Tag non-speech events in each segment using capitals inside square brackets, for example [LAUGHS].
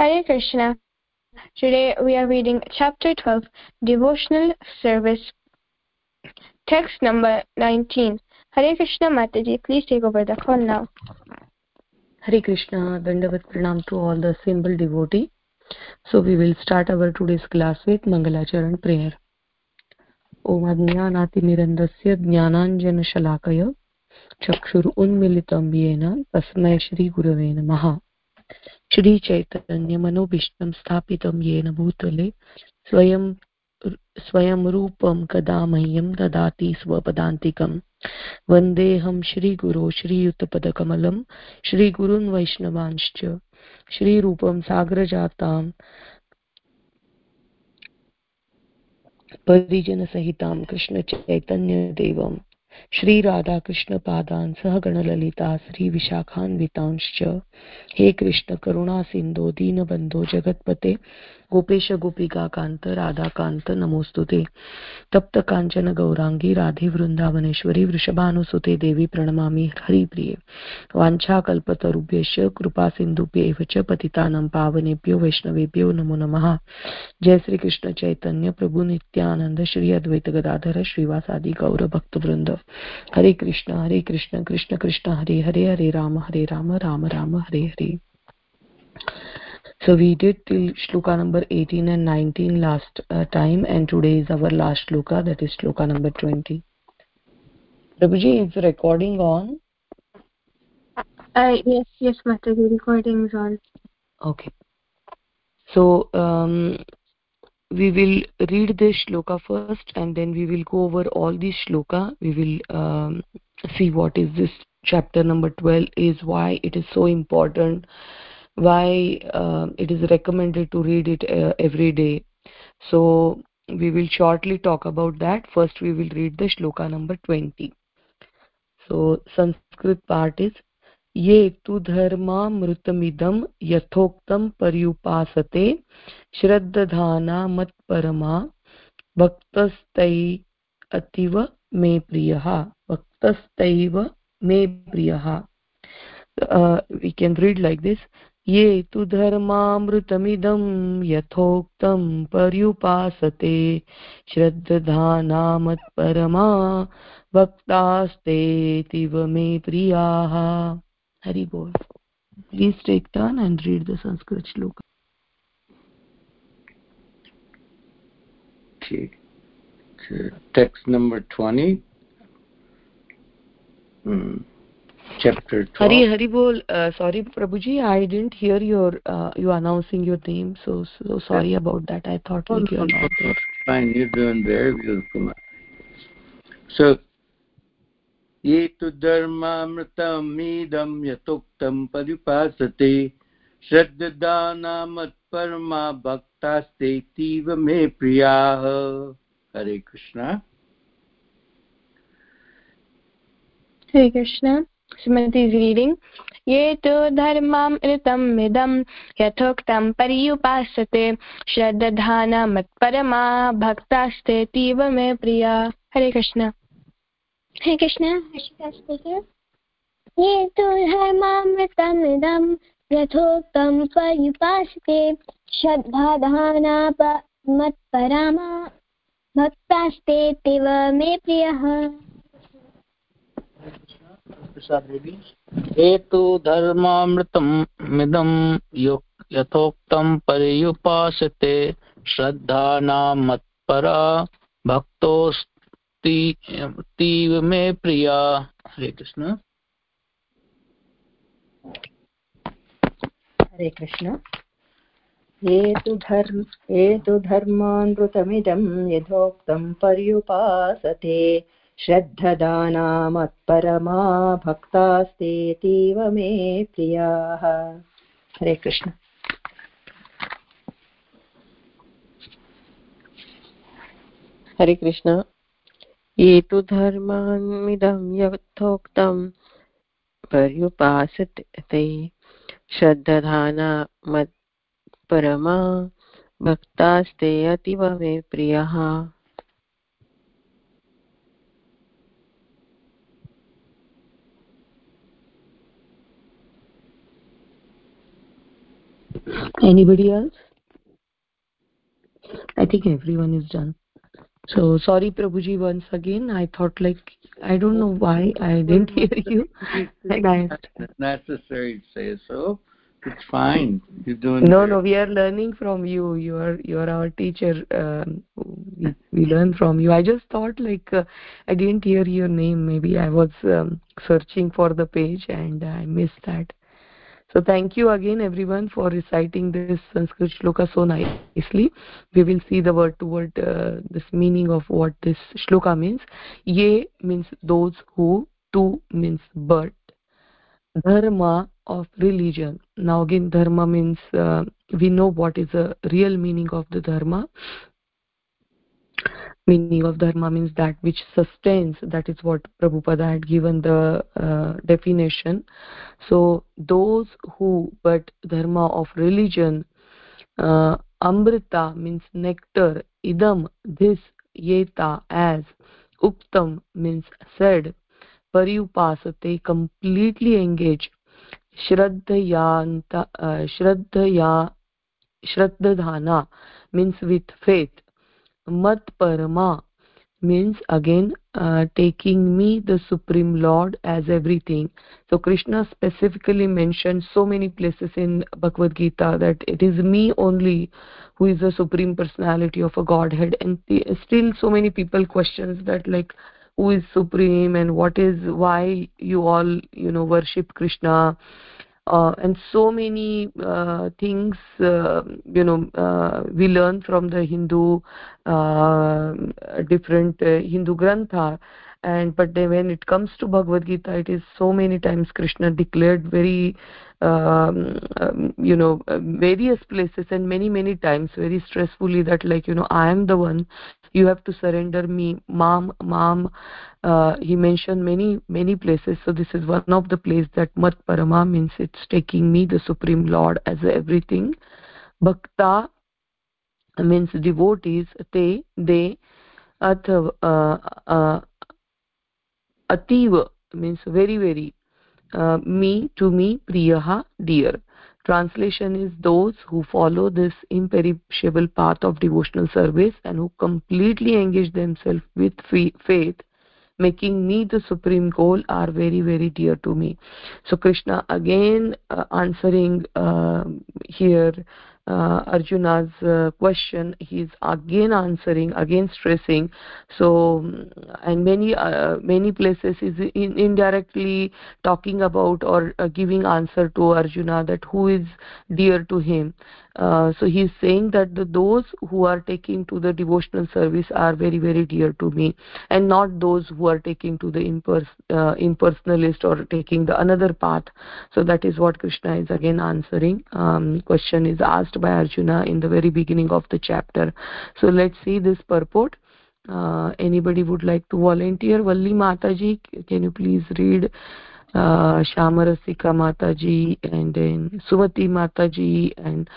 Hare Krishna. Today we are reading chapter 12, Devotional Service, text number 19. Hare Krishna Mataji, please take over the call now. Hare Krishna, Dandavat Pranam to all the assembled devotee. So we will start our today's class with Mangalacharan prayer. ॐ अज्ञानातिमिरन्दस्य ज्ञानाञ्जनशलाकय चक्षुरुन्मिलितं येन तस्मै श्रीगुरवे नमः श्रीचैतन्यमनोभीष्टं स्थापितं येन भूतले, स्वयं स्वयं रूपं कदा मह्यं ददाति स्वपदान्तिकम् वन्देऽहं श्रीगुरो श्रीयुतपदकमलं, श्रीगुरून् वैष्णवांश्च, श्रीरूपं सागरजातां परिजनसहितां कृष्णचैतन्यदेवम् श्रीराधाकृष्णपादान् सह गणललिता श्रीविशाखान्वितांश्च हे कृष्ण करुणासिन्धो दीनबन्धो जगत्पते। गोपेश गोपिकान्त राधाकान्त नमोऽस्तु तप्त कांचन गौरांगी, राधे वृन्दावनेश्वरी वृषभानुसुते देवी प्रणमामि, हरिप्रिये। वाञ्छाकल्पतरुभ्यश्च कृपासिन्धुभ्यैव च, पतितानां पावनेभ्यो, वैष्णवेभ्यो नमो नमः। जय श्री कृष्ण चैतन्य, प्रभु नित्यानन्द, श्री अद्वैत गदाधर, श्रीवासादि गौरभक्तवृन्द हरे कृष्ण हरे कृष्ण कृष्ण कृष्ण, हरे हरे हरे राम हरे Ram Ram Ram, Hare Hare. So we did till shloka number 18 and 19 last uh, time and today is our last shloka that is shloka number 20 Prabhuji is the recording on? Uh, yes yes the recording is on. Okay. So um, we will read this shloka first and then we will go over all these shloka. We will um, see what is this chapter number 12 is why it is so important why uh, it is recommended to read it uh, every day so we will shortly talk about that first we will read the shloka number 20 so sanskrit part is ये तु धर्मामृतमिदं यथोक्तं पर्युपासते श्रद्धाना मत्परमा भक्तस्तै अतीव मे प्रियः भक्तस्तैव मे प्रियः we can read like this ये तु धर्मामृतमिदं यथोक्तं पर्युपासते। श्रद्धधानामत्परमा भक्तास्तेतिव मे प्रियाः। हरि बोल। Please take turn and read the Sanskrit shloka ठीक। Text number 20 hmm Chapter 12. Hari Hari Bol. Uh, sorry, Prabhuji, I didn't hear your uh, you announcing your name, so so sorry about that. I thought oh, like you're no, not there. Fine, you're doing very beautiful. So ये तु धर्मामृतमिदं यथोक्तं परिपासते श्रद्धानामत्परमा भक्तास्तेतीव मे प्रियाः हरे Krishna Hare Krishna Srimati is reading, ये तु धर्मामृतम् इदं यथोक्तं पर्युपासते श्रद्धाना मत्परमा भक्तास्तेतीव मे प्रिया। हरे कृष्ण। हरे कृष्ण। ये तु धर्मामृतमिदं यथोक्तं पर्युपासते, श्रद्धाधाना मत्परमा भक्तास्तेतिव मे प्रियः। हेतु धर्मामृतमिदं यथोक्तं पर्युपासते श्रद्धानामत्परा भक्तोस्तीव मे प्रिया। हरे कृष्ण। हरे कृष्ण। हेतु धर्म हेतु धर्मानृतमिदं यथोक्तं पर्युपासते श्रद्धदानामत्परमा भक्तास्तेतीव मे प्रियाः। हरे कृष्ण। हरे कृष्ण। ये तु धर्मान्मिदं यथोक्तं पर्युपासते। श्रद्धधाना मत्परमा भक्तास्ते अतीव मे प्रियः। Anybody else? I think everyone is done. So sorry, Prabhuji, once again. I thought like I don't know why I didn't hear you. I It's necessary to say so. It's fine. You're doing no, great. no, we are learning from you. You are you are our teacher. Um, we, we learn from you. I just thought like uh, I didn't hear your name. Maybe I was um, searching for the page and I missed that. So thank you again, everyone, for reciting this Sanskrit shloka so nicely. We will see the word to word uh, this meaning of what this shloka means. Ye means those who. Tu means but. Dharma of religion. Now again, dharma means uh, we know what is the real meaning of the dharma. Meaning of dharma means that which sustains. That is what Prabhupada had given the uh, definition. So those who, but dharma of religion, uh, amrita means nectar, idam, this, yeta, as, uptam means said, paryupasate, completely engage, shraddhayanta, uh, shraddhaya, means with faith, mat parama means again uh, taking me the supreme lord as everything. So krishna specifically mentioned so many places in bhagavad gita that it is me only who is the supreme personality of a godhead. And still so many people questions that like who is supreme and what is why you all you know worship krishna uh, and so many uh, things uh, you know uh, we learn from the hindu uh, different uh, hindu grantha. And but when it comes to bhagavad gita it is so many times krishna declared very um, um, you know various places and many many times very stressfully that like you know i am the one you have to surrender me mom mom uh, he mentioned many many places. So this is one of the place that mat parama means it's taking me the supreme lord as everything. Bhakta means devotees they they athav uh, uh, ativa means very very uh, me to me priyaha dear translation is those who follow this imperishable path of devotional service and who completely engage themselves with faith making me the supreme goal are very very dear to me. So krishna again uh, answering uh, here uh, arjuna's uh, question he's again answering again stressing. So and many uh, many places is in, indirectly talking about or uh, giving answer to arjuna that who is dear to him uh, so he's saying that the, those who are taking to the devotional service are very very dear to me. And not those who are taking to the impers- uh, impersonalist or taking the another path. So that is what krishna is again answering. Um, question is asked by arjuna in the very beginning of the chapter. So let's see this purport. Uh, anybody would like to volunteer? Valli mataji can you please read uh, Shamarasika Mataji and then Sumati Mataji and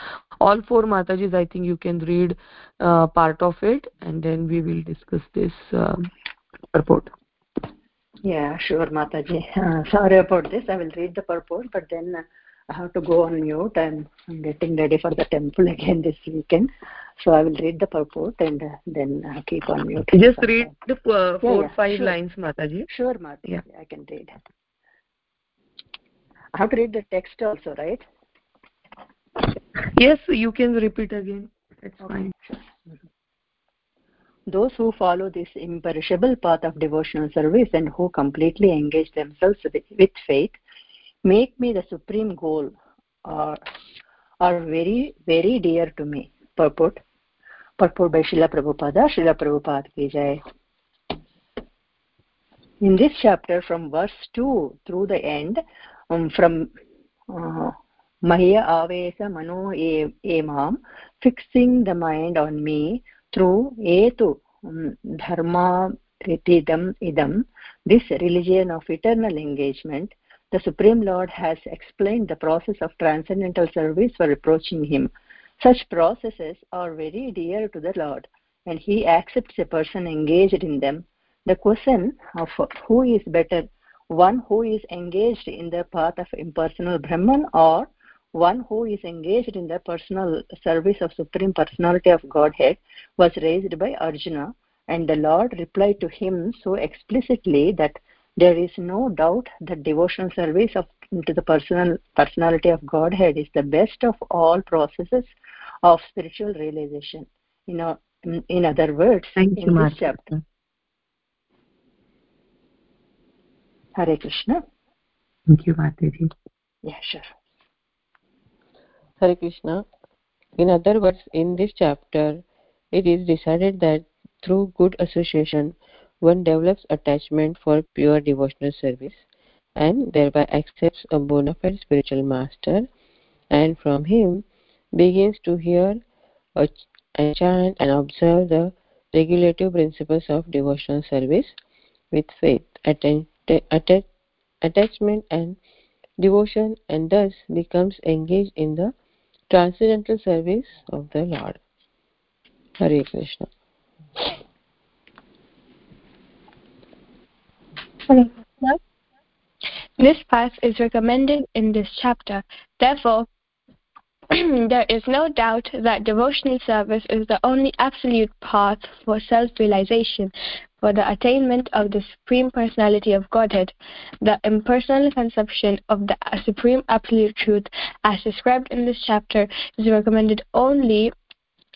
all four Matajis I think you can read uh, part of it and then we will discuss this uh, purport. Yeah, sure, Mataji. [LAUGHS] Uh, sorry about this. I will read the purport, but then uh, I have to go on mute. I'm, I'm getting ready for the temple [LAUGHS] again this weekend. So I will read the purport and uh, then uh, keep on mute. Just read the uh, four, yeah, yeah, five sure. lines, Mataji. Sure, Mataji. Yeah. I can read. I have to read the text also, right? Yes, you can repeat again. That's okay, fine. Mm-hmm. Those who follow this imperishable path of devotional service and who completely engage themselves with, with faith make me the supreme goal or are very, very dear to me. Purport. Purport by Srila Prabhupada. Srila Prabhupada ki jai. In this chapter, from verse 2 through the end, um, from uh, Mano Emam, fixing the mind on me through Etu um, Dharma Ritidam Idam, this religion of eternal engagement, the Supreme Lord has explained the process of transcendental service for approaching Him. Such processes are very dear to the Lord, and He accepts a person engaged in them. The question of who is better, one who is engaged in the path of impersonal Brahman or one who is engaged in the personal service of supreme personality of godhead was raised by arjuna and the lord replied to him so explicitly that there is no doubt that devotional service of to the personal personality of godhead is the best of all processes of spiritual realization. You know in other words Thank in you, this chapter. Hare krishna. Thank you, Mataji. yeah sure Hare Krishna. In other words, in this chapter, it is decided that through good association, one develops attachment for pure devotional service and thereby accepts a bona fide spiritual master and from him begins to hear and chant and observe the regulative principles of devotional service with faith, attachment and devotion and thus becomes engaged in the transcendental service of the Lord. Hare Krishna. This path is recommended in this chapter. Therefore, [CLEARS THROAT] there is no doubt that devotional service is the only absolute path for self-realization, for the attainment of the Supreme Personality of Godhead. The impersonal conception of the Supreme Absolute Truth, as described in this chapter, is recommended only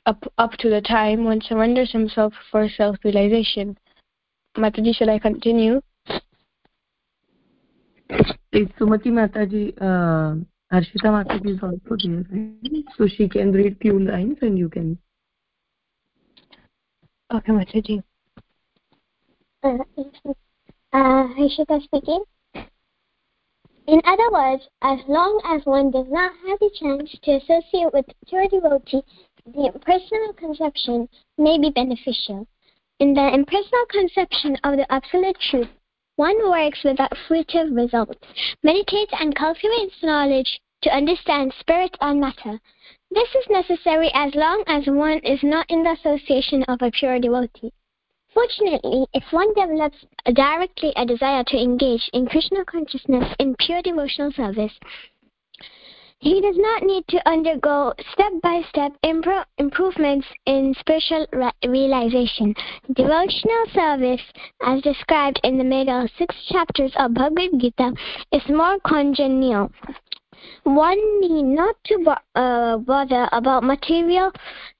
up, up to the time when one surrenders himself for self-realization. Mataji, shall I continue? Sumati Mataji, uh, Arshita Mataji is also there, right? So she can read few lines and you can. Okay, Mataji. Uh, Rishika speaking. In other words, as long as one does not have the chance to associate with pure devotee, the impersonal conception may be beneficial. In the impersonal conception of the absolute truth, one works without fruitive results, meditates and cultivates knowledge to understand spirit and matter. This is necessary as long as one is not in the association of a pure devotee. Fortunately, if one develops directly a desire to engage in Krishna consciousness in pure devotional service, he does not need to undergo step by step improvements in spiritual re- realization. Devotional service, as described in the middle six chapters of Bhagavad Gita, is more congenial. One need not to uh, bother about material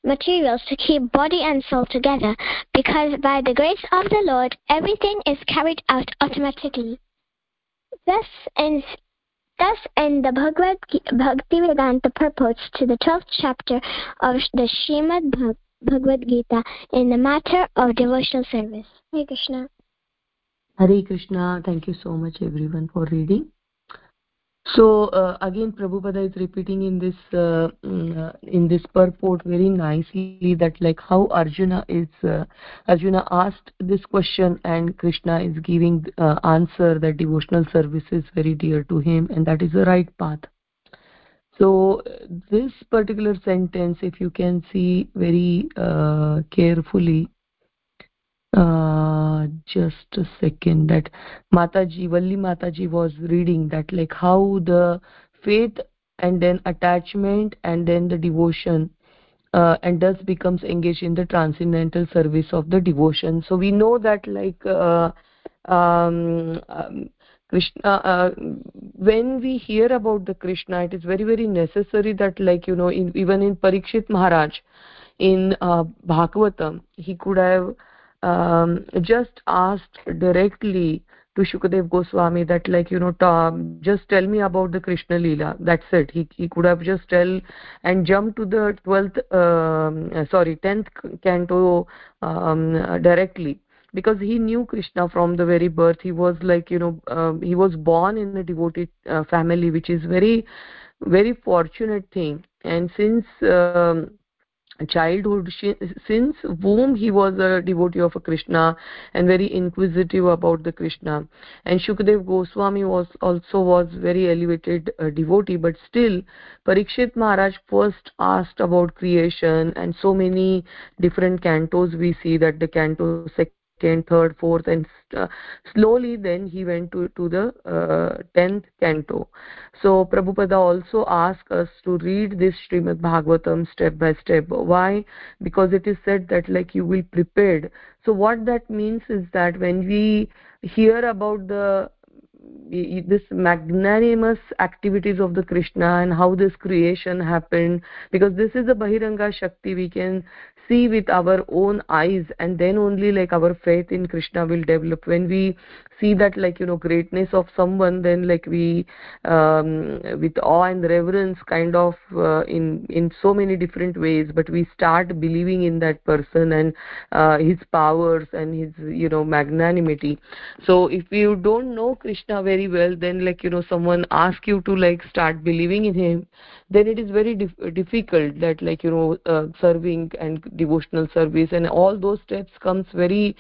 materials to keep body and soul together, because by the grace of the Lord, everything is carried out automatically. Thus ends Thus end the Bhagavad Bhaktivedanta purports to the 12th chapter of the Srimad Bhagavad Gita in the matter of devotional service. Hare Krishna. Hare Krishna. Thank you so much everyone for reading. So uh, again, Prabhupada is repeating in this uh, uh, in this purport very nicely that like how Arjuna is uh, Arjuna asked this question and Krishna is giving uh, answer that devotional service is very dear to him and that is the right path. So this particular sentence, if you can see very uh, carefully, uh, just a second that mataji valli mataji was reading that like how the faith and then attachment and then the devotion uh, and thus becomes engaged in the transcendental service of the devotion. So we know that like uh, um, um, krishna uh, when we hear about the krishna it is very very necessary that like you know in, even in parikshit maharaj in uh, bhagavatam he could have um, just asked directly to Shukadev Goswami that like you know just tell me about the Krishna Leela. That's it. He he could have just tell and jump to the 12th um, sorry 10th canto um, directly. Because he knew krishna from the very birth. He was like you know um, he was born in a devoted uh, family which is very very fortunate thing. And since um, childhood since womb he was a devotee of a krishna and very inquisitive about the krishna. And shukadev goswami was also was very elevated uh, devotee but still parikshit maharaj first asked about creation and so many different cantos we see that the canto second third fourth and uh, slowly then he went to to the uh, 10th canto. So prabhupada also asked us to read this srimad bhagavatam step by step. Why? Because it is said that like you will prepared. So what that means is that when we hear about the this magnanimous activities of the krishna and how this creation happened because this is the bahiranga shakti we can see with our own eyes and then only like our faith in krishna will develop. When we see that like you know greatness of someone then like we um, with awe and reverence kind of uh, in in so many different ways but we start believing in that person and uh, his powers and his you know magnanimity. So if you don't know krishna very well then like you know someone ask you to like start believing in him then it is very dif- difficult that like you know uh, serving and devotional service and all those steps comes very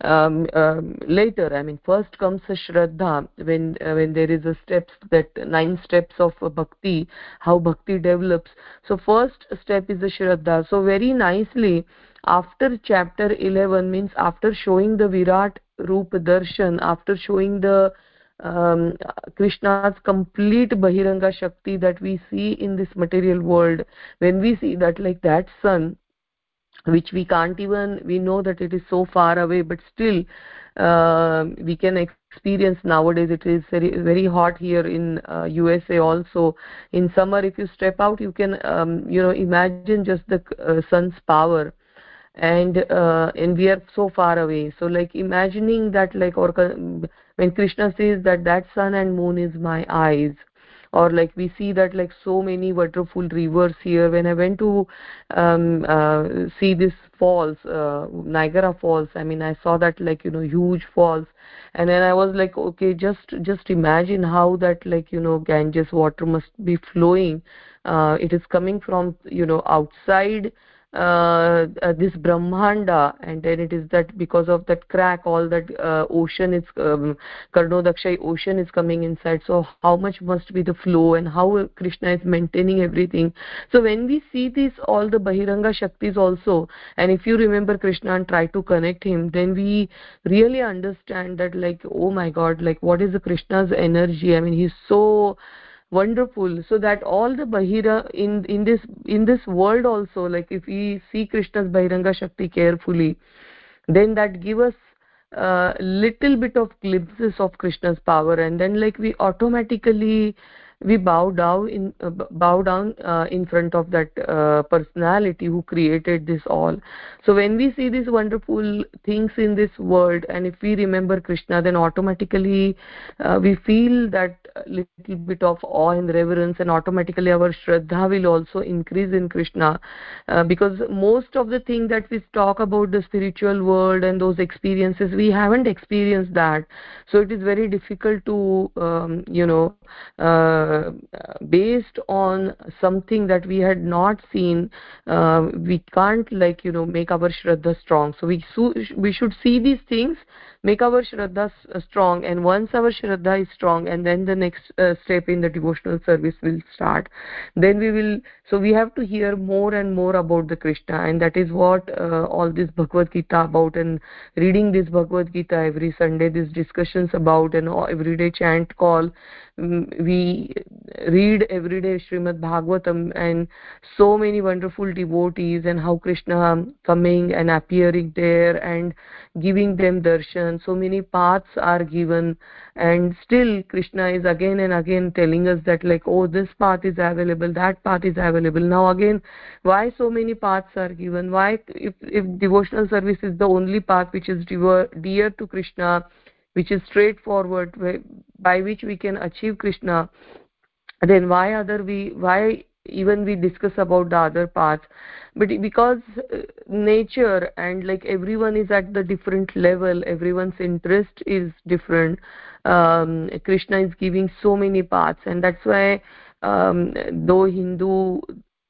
um, um, later. I mean first comes shraddha when uh, when there is a steps that nine steps of bhakti how bhakti develops. So first step is the shraddha. So very nicely after chapter 11 means after showing the virat roop darshan after showing the um, krishna's complete bahiranga shakti that we see in this material world. When we see that like that sun which we can't even we know that it is so far away but still uh, we can experience nowadays. It is very very hot here in uh, usa also. In summer if you step out you can um, you know imagine just the uh, sun's power. And uh, and we are so far away. So like imagining that like or when krishna says that that sun and moon is my eyes or like we see that like so many wonderful rivers here when i went to um uh, see this falls uh, niagara falls i mean i saw that like you know huge falls. And then i was like okay just just imagine how that like you know ganges water must be flowing. Uh, it is coming from you know outside uh, uh, this brahmanda and then it is that because of that crack all that uh, ocean is um, karnodakshay ocean is coming inside. So how much must be the flow and how krishna is maintaining everything? So when we see this all the bahiranga shaktis also and if you remember krishna and try to connect him then we really understand that like oh my god like what is the krishna's energy? I mean he's so wonderful. So that all the bahira in in this in this world also like if we see krishna's bahiranga shakti carefully then that give us a uh, little bit of glimpses of krishna's power. And then like we automatically we bow down in uh, bow down uh, in front of that uh, personality who created this all. So when we see these wonderful things in this world and if we remember krishna then automatically uh, we feel that little bit of awe and reverence and automatically our shraddha will also increase in krishna uh, because most of the thing that we talk about the spiritual world and those experiences we haven't experienced that. So it is very difficult to um, you know uh, based on something that we had not seen uh, we can't like you know make our shraddha strong. So we we should see these things make our shraddha uh, strong and once our shraddha is strong and then the next uh, step in the devotional service will start then we will so we have to hear more and more about the krishna and that is what uh, all this bhagavad gita about and reading this bhagavad gita every sunday these discussions about and everyday chant call um, we read every day Srimad Bhagavatam and so many wonderful devotees and how Krishna coming and appearing there and giving them darshan. So many paths are given and still Krishna is again and again telling us that like, oh, this path is available, that path is available. Now again, why so many paths are given? Why, if, if devotional service is the only path which is dear to Krishna, which is straightforward by which we can achieve krishna then why other we why even we discuss about the other paths but because uh, nature and like everyone is at the different level everyone's interest is different um, krishna is giving so many paths and that's why um, though hindu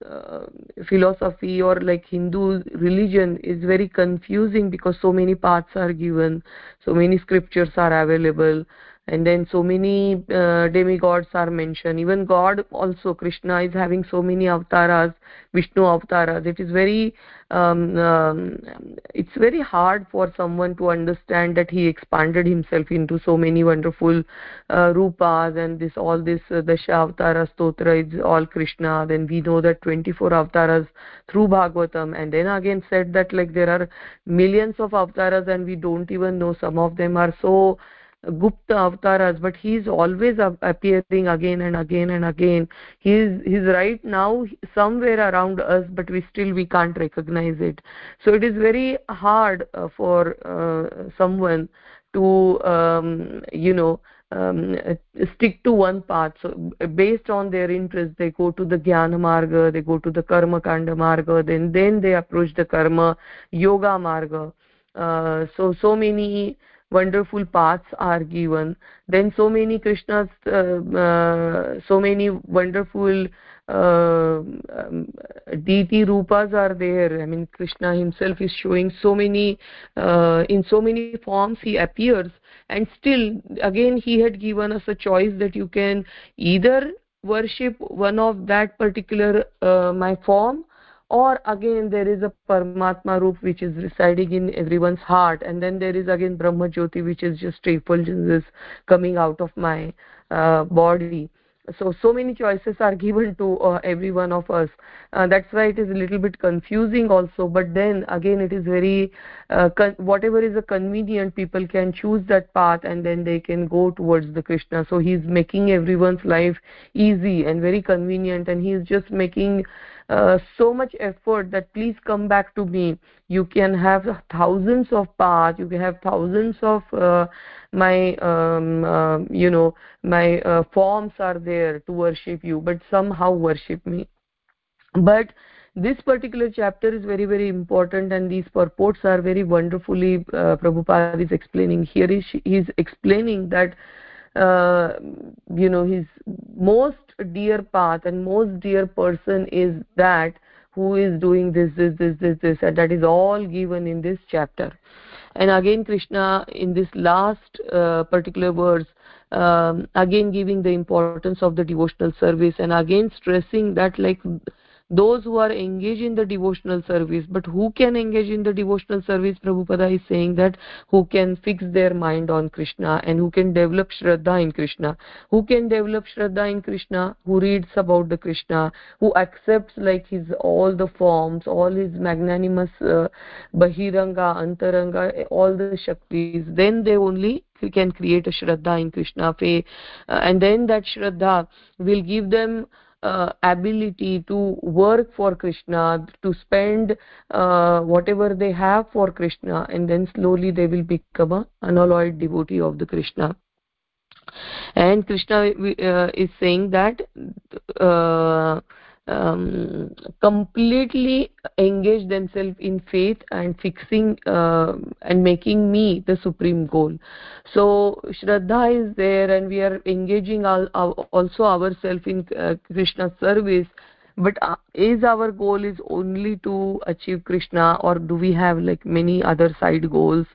uh, philosophy or like hindu religion is very confusing because so many paths are given so many scriptures are available and then so many uh, demigods are mentioned. Even god also krishna is having so many avatars vishnu avatars it is very um, um, it's very hard for someone to understand that he expanded himself into so many wonderful uh, rupas and this all this uh, dasha avatara stotra is all krishna. Then we know that 24 avatars through bhagavatam. And then again said that like there are millions of avatars and we don't even know some of them are so gupta avatars but he is always appearing again and again and again. He is he's right now somewhere around us but we still we can't recognize it. So it is very hard uh, for uh, someone to um, you know um, stick to one path. So based on their interest they go to the jnana marga they go to the karma kanda marga then then they approach the karma yoga marga. Uh, so so many wonderful paths are given. Then so many krishnas uh, uh, so many wonderful uh, um, deity rupas are there. I mean krishna himself is showing so many uh, in so many forms he appears. And still again he had given us a choice that you can either worship one of that particular uh, my form or again there is a paramatma roop which is residing in everyone's heart. And then there is again brahma jyoti which is just effulgences coming out of my uh, body. So so many choices are [LAUGHS] given to uh, every one of us. Uh, that's why it is a little bit confusing also. But then again it is very uh, whatever is a convenient people can choose that path and then they can go towards the krishna. So he's making everyone's life easy and very convenient. And he's just making uh, so much effort that please come back to me. You can have thousands of paths. You can have thousands of uh, my um, uh, you know my uh, forms are there to worship you but somehow worship me. But this particular chapter is very very important and these purports are very wonderfully uh, Prabhupada is explaining. Here is he is explaining that uh, you know his most dear path and most dear person is that who is doing this this this this this and that is all given in this chapter. And again krishna in this last uh, particular verse um, again giving the importance of the devotional service and again stressing that like those who are engaged in the devotional service but who can engage in the devotional service prabhupada is saying that who can fix their mind on krishna and who can develop shraddha in krishna. Who can develop shraddha in krishna? Who reads about the krishna? Who accepts like his all the forms all his magnanimous uh, bahiranga antaranga all the shaktis. Then they only can create a shraddha in krishna faith uh, and then that shraddha will give them uh, ability to work for krishna to spend uh, whatever they have for krishna and then slowly they will become a unalloyed devotee of the krishna. And krishna uh, is saying that uh, um, completely engage themselves in faith and fixing uh, and making me the supreme goal. So shraddha is there and we are engaging all, also ourselves in uh, krishna service. But uh, is our goal is only to achieve krishna or do we have like many other side goals?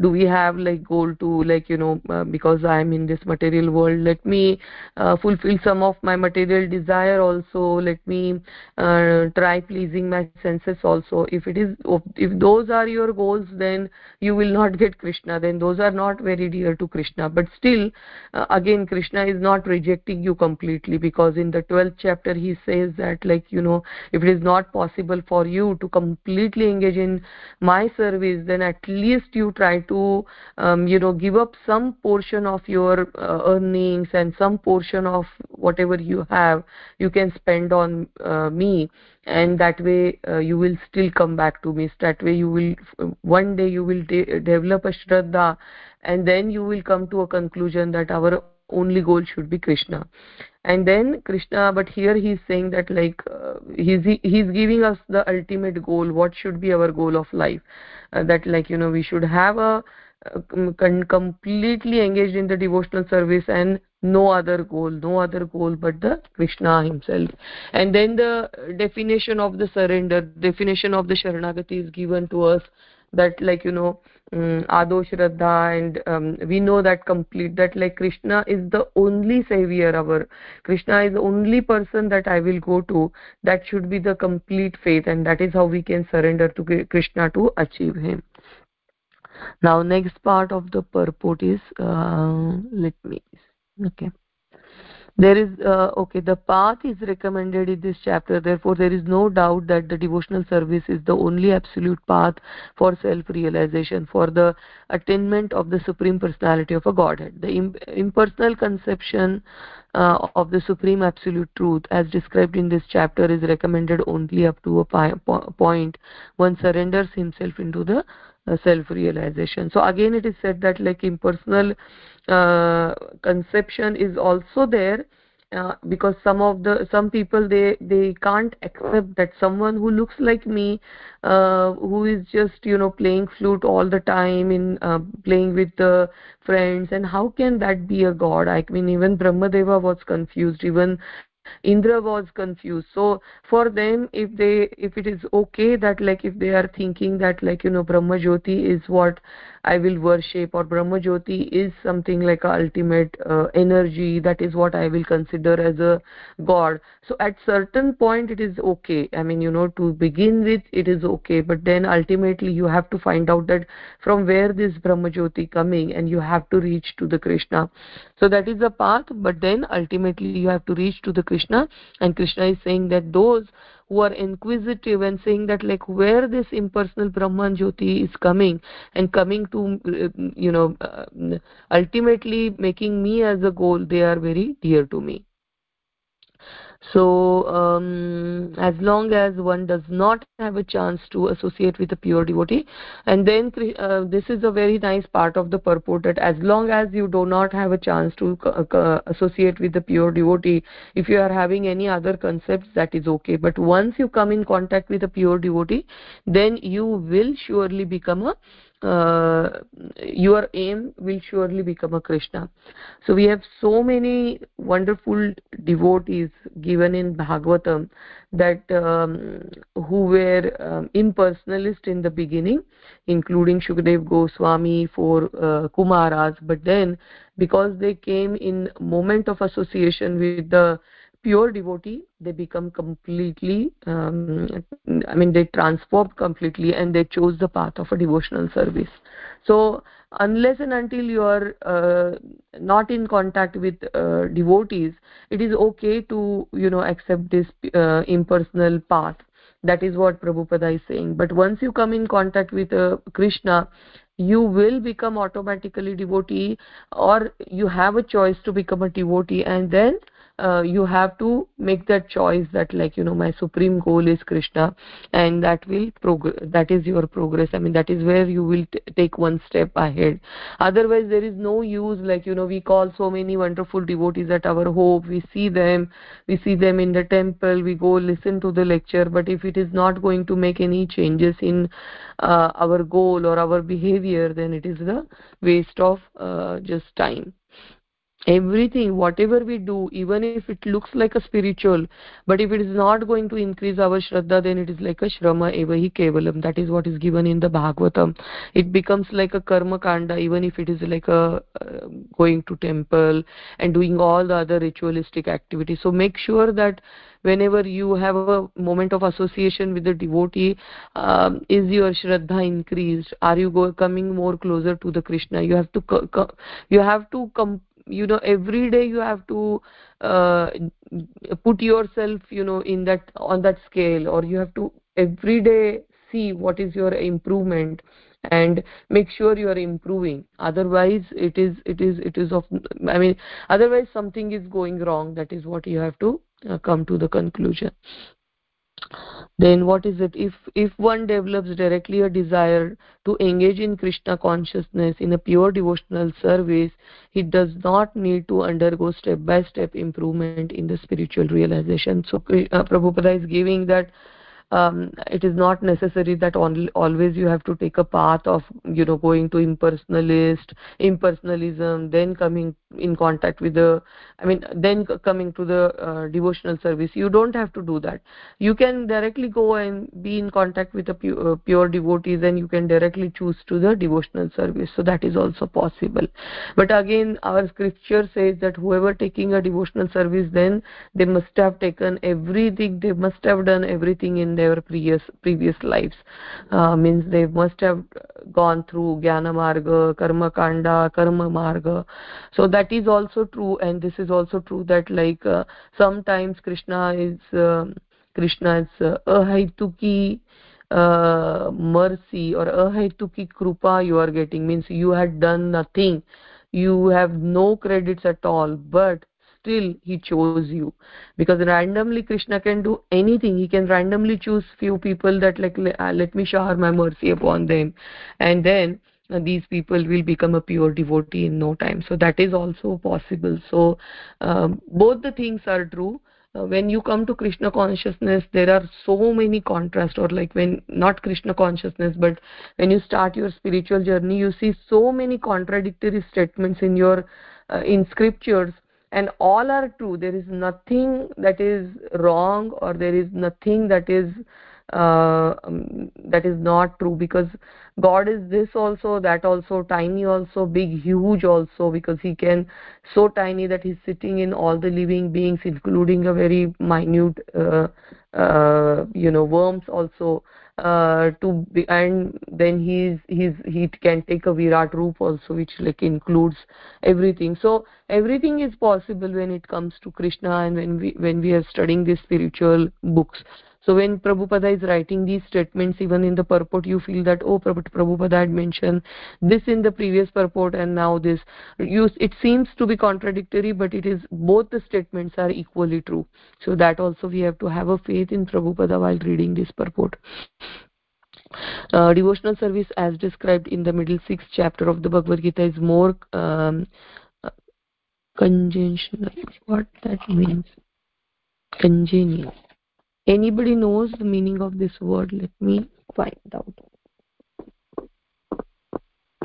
Do we have like goal to like you know uh, because i am in this material world let me uh, fulfill some of my material desire also let me uh, try pleasing my senses also. If it is if those are your goals then you will not get krishna then those are not very dear to krishna. But still uh, again krishna is not rejecting you completely because in the 12th chapter he says that like you know if it is not possible for you to completely engage in my service then at least you try to um, you know give up some portion of your uh, earnings and some portion of whatever you have you can spend on uh, me. And that way uh, you will still come back to me. That way you will one day you will de develop a shraddha and then you will come to a conclusion that our only goal should be krishna. And then krishna but here he's saying that like uh, he's he's giving us the ultimate goal what should be our goal of life. Uh, that like you know we should have a uh, completely engaged in the devotional service and no other goal no other goal but the krishna himself. And then the definition of the surrender definition of the sharanagati is given to us that like you know um, ado shraddha and um, we know that complete that like krishna is the only savior our krishna is the only person that i will go to that should be the complete faith and that is how we can surrender to krishna to achieve him. Now next part of the purport is uh, let me okay there is uh, okay the path is recommended in this chapter. Therefore there is no doubt that the devotional service is the only absolute path for self realization for the attainment of the supreme personality of a godhead. The impersonal conception uh, of the supreme absolute truth as described in this chapter is recommended only up to a point. point. One surrenders himself into the uh, self realization so again it is said that like impersonal conception is also there uh, because some of the some people they they can't accept that someone who looks like me uh, who is just you know playing flute all the time in uh, playing with the friends and how can that be a god? I mean even brahmadeva was confused even indra was confused. So for them if they if it is okay that like if they are thinking that like you know brahma jyoti is what i will worship or brahma jyoti is something like a ultimate uh, energy that is what i will consider as a god. So at certain point it is okay. I mean you know to begin with it is okay but then ultimately you have to find out that from where this brahma jyoti coming and you have to reach to the krishna. So that is the path but then ultimately you have to reach to the krishna and krishna is saying that those who are inquisitive and saying that like where this impersonal brahman jyoti is coming and coming to you know uh, ultimately making me as a goal they are very dear to me. So um, as long as one does not have a chance to associate with a pure devotee. And then uh, this is a very nice part of the purport that as long as you do not have a chance to uh, associate with the pure devotee if you are having any other concepts that is okay. But once you come in contact with a pure devotee then you will surely become a uh, your aim will surely become a krishna. So we have so many wonderful devotees given in bhagavatam that um, who were um, impersonalist in the beginning including shukadev goswami for uh, kumaras. But then because they came in moment of association with the pure devotee they become completely um, i mean they transform completely and they chose the path of a devotional service. So unless and until you are uh, not in contact with uh, devotees it is okay to you know accept this uh, impersonal path. That is what prabhupada is saying. But once you come in contact with uh, krishna you will become automatically devotee or you have a choice to become a devotee and then uh, you have to make that choice that like you know my supreme goal is krishna and that will progress that is your progress. I mean that is where you will take one step ahead. Otherwise there is no use like you know we call so many wonderful devotees at our hope we see them we see them in the temple. We go listen to the lecture. But if it is not going to make any changes in uh, our goal or our behavior then it is the waste of uh, just time everything whatever we do even if it looks like a spiritual but if it is not going to increase our shraddha then it is like a shrama evahi kevalam. That is what is given in the bhagavatam. It becomes like a karma kanda even if it is like a uh, going to temple and doing all the other ritualistic activities. So make sure that whenever you have a moment of association with the devotee um, is your shraddha increased? Are you go, coming more closer to the krishna? You have to you have to come you know every day you have to uh, put yourself you know in that on that scale or you have to every day see what is your improvement and make sure you are improving. Otherwise it is it is it is of i mean otherwise something is going wrong. That is what you have to uh, come to the conclusion then what is it? If if one develops directly a desire to engage in krishna consciousness in a pure devotional service he does not need to undergo step by step improvement in the spiritual realization. So uh, prabhupada is giving that um, it is not necessary that only always you have to take a path of you know going to impersonalist impersonalism then coming in contact with the i mean then coming to the uh, devotional service. You don't have to do that. You can directly go and be in contact with the pure, uh, pure devotees and you can directly choose to the devotional service. So that is also possible. But again our scripture says that whoever taking a devotional service then they must have taken everything they must have done everything in their previous previous lives. Uh, means they must have gone through jnana marga karma kanda karma marga. So that is also true and this is also true that like uh, sometimes krishna is uh, krishna is uh, ahaituki uh, mercy or ahaituki krupa you are getting. Means you had done nothing. You have no credits at all but still he chose you. Because randomly krishna can do anything. He can randomly choose few people that like uh, let me shower my mercy upon them. And then uh, these people will become a pure devotee in no time. So that is also possible. So um, both the things are true. Uh, when you come to krishna consciousness there are so many contrasts or like when not krishna consciousness but when you start your spiritual journey you see so many contradictory statements in your uh, in scriptures and all are true. There is nothing that is wrong or there is nothing that is uh, um, that is not true because god is this also that also tiny also big huge also because he can so tiny that he's sitting in all the living beings including a very minute uh, uh, you know worms also uh, to be and then he's he's he can take a virat roop also which like includes everything. So everything is possible when it comes to krishna and when we when we are studying these spiritual books so when prabhupada is writing these statements even in the purport you feel that oh prabhupada had mentioned this in the previous purport and now this. You it seems to be contradictory but it is both the statements are equally true. So that also we have to have a faith in prabhupada while reading this purport. Uh, devotional service as described in the middle sixth chapter of the bhagavad gita is more um, uh, congenial what that means? Congenial anybody knows the meaning of this word? Let me find out.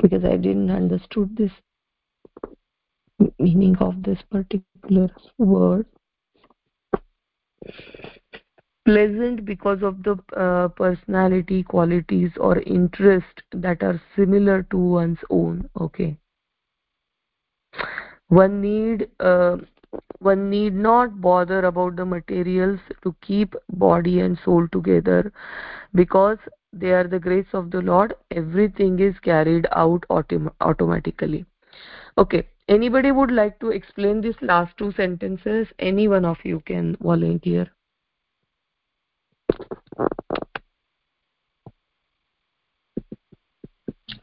Because i didn't understood this meaning of this particular word. Pleasant because of the uh, personality qualities or interest that are similar to one's own. Okay. One need uh, one need not bother about the materials to keep body and soul together because they are the grace of the lord. Everything is carried out autom automatically. Okay anybody would like to explain these last two sentences? Any one of you can volunteer.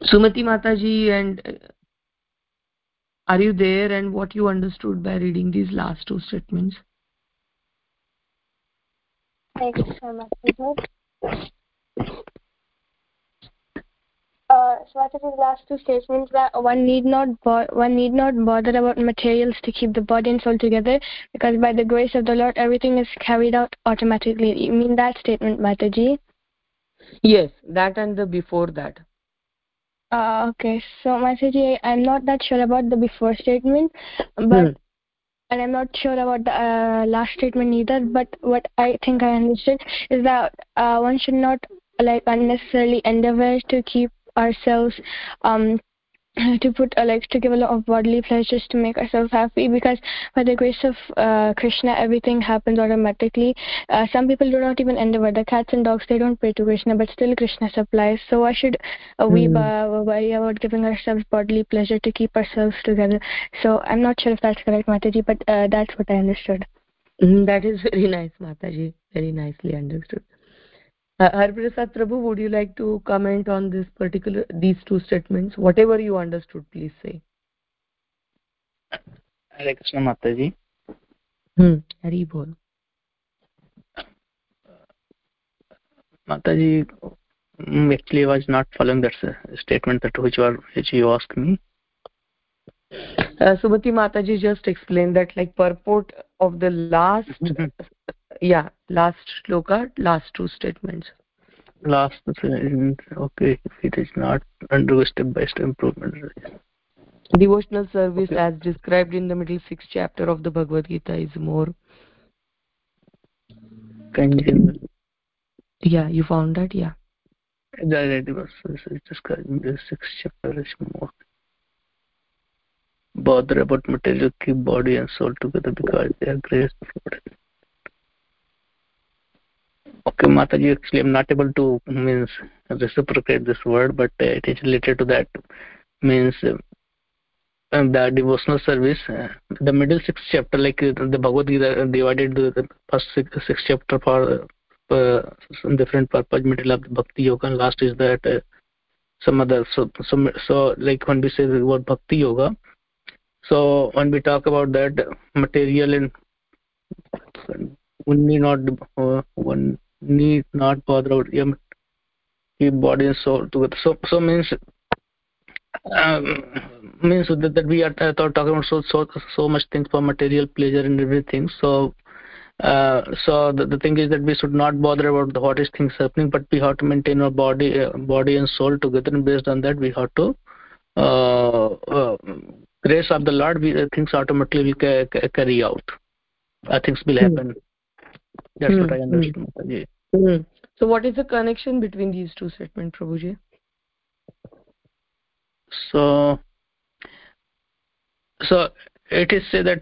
Sumati mataji and uh, are you there and what you understood by reading these last two statements thank you so much uh, the last two statements that one need not one need not bother about materials to keep the body and soul together because by the grace of the Lord everything is carried out automatically. You mean that statement, Mataji? Yes, that and the before that. Uh, okay, so Mataji, I'm not that sure about the before statement, but hmm. and I'm not sure about the uh, last statement either. But what I think I understood is that uh, one should not like unnecessarily endeavor to keep ourselves um [CLEARS THROAT] to put uh, like to give a lot of bodily pleasures to make ourselves happy because by the grace of uh, krishna everything happens automatically. Uh, some people do not even endeavor the cats and dogs. They don't pray to krishna but still krishna supplies. So why should uh, we mm. worry about giving ourselves bodily pleasure to keep ourselves together? So i'm not sure if that's correct mataji but uh, that's what i understood. Mm, that is very nice mataji. Very nicely understood Harprasad Prabhu, would you like to comment on this particular these two statements? Whatever you understood, please say. Hare Krishna Mataji. Hmm. Hari Bol. Mataji, mm, actually was not following that statement that which you are which you asked me. Uh, Sumati Mataji just explained that like purport of the last yeah last shloka last two statements. Last okay if it is not undergo step by step improvement. Devotional service okay. as described in the middle sixth chapter of the bhagavad gita is more. Congenial yeah you found that? Yeah. That it was described in the sixth chapter is more. Bother about material keep body and soul together because they are grace okay mataji actually i'm not able to means reciprocate this word but uh, it is related to that means uh, the devotional service uh, the middle sixth chapter like uh, the bhagavad gita divided the, the first six, six chapter for uh, some different purpose middle of bhakti yoga and last is that uh, some other so some so like when we say the word bhakti yoga so when we talk about that material and need not uh, one need not bother about yeah, keep body and soul together so so means um, means that, that we are uh, talking about so so so much things for material pleasure and everything so uh, so the, the thing is that we should not bother about the what is things happening but we have to maintain our body uh, body and soul together and based on that we have to uh, uh, grace of the lord we, uh, things automatically will ca ca carry out uh, things will happen mm. that's mm. what i hmm. understand mm. Mm. so what is the connection between these two statements prabhuji so so it is say that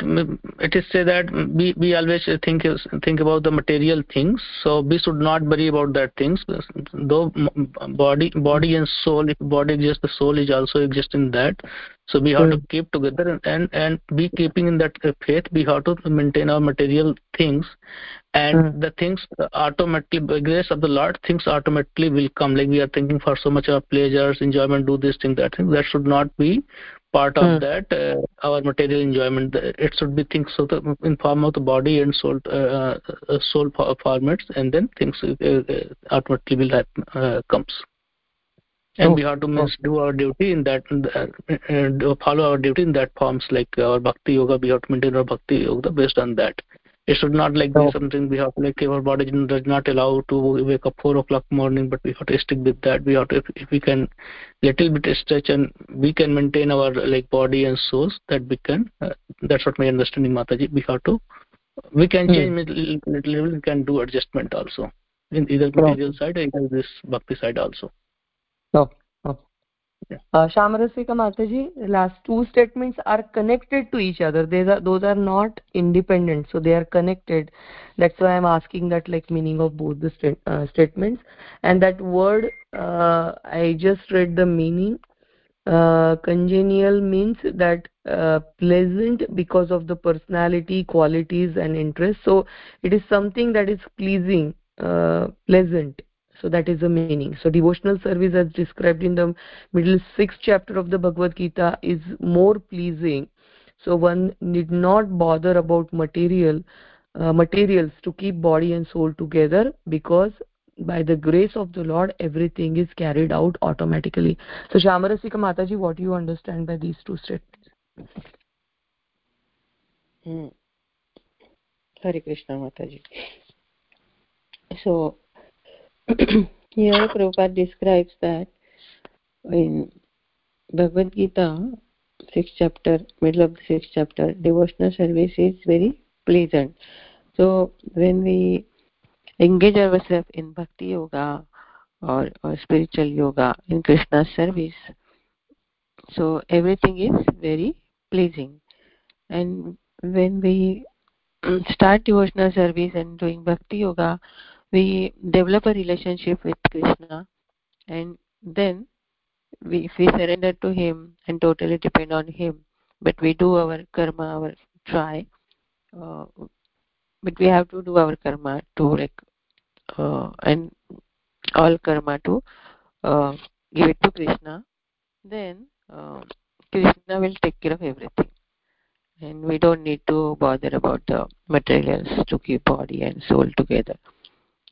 it is say that we, we always think think about the material things so we should not worry about that things. Though body body and soul if body exists the soul is also exist in that. So we have mm. to keep together and and be keeping in that faith. We have to maintain our material things. And mm. the things automatically by grace of the lord things automatically will come. Like we are thinking for so much of pleasures enjoyment do this thing that thing. That should not be part of mm. that uh, our material enjoyment it should be things of the, in form of the body and soul uh, uh, soul formats and then things uh, uh, automatically will happen uh, comes and oh. we have to means, do our duty in that and follow our duty in that forms like our bhakti yoga we have to maintain our bhakti yoga based on that it should not like be something we have like our body does not allow to wake up four o'clock morning but we have to stick with that. We have to if, if we can little bit stretch and we can maintain our like body and souls that we can uh, that's what my understanding mataji. We have to we can hmm. change little, little, little we can do adjustment also. In either material side or either this bhakti side also. Oh uh, Shamarasika Mataji, last two statements are connected to each other. Are, those are not independent, so they are connected. That's why I'm asking that like meaning of both the uh, statements. And that word, uh, I just read the meaning. Uh, congenial means that uh, pleasant because of the personality, qualities, and interests. So it is something that is pleasing, uh, pleasant so that is the meaning so devotional service as described in the middle sixth chapter of the bhagavad gita is more pleasing so one need not bother about material uh, materials to keep body and soul together because by the grace of the lord everything is carried out automatically so shamarasika mataji what do you understand by these two statements hmm. Hare Krishna Mataji. So [COUGHS] here Prabhupada describes that in Bhagavad Gita, sixth chapter, middle of the sixth chapter, devotional service is very pleasant. So when we engage ourselves in bhakti yoga or, or spiritual yoga in Krishna's service, so everything is very pleasing. And when we start devotional service and doing bhakti yoga, we develop a relationship with krishna and then we, if we surrender to him and totally depend on him but we do our karma our try uh, but we have to do our karma to like uh, and all karma to uh, give it to krishna then uh, krishna will take care of everything. And we don't need to bother about the materials to keep body and soul together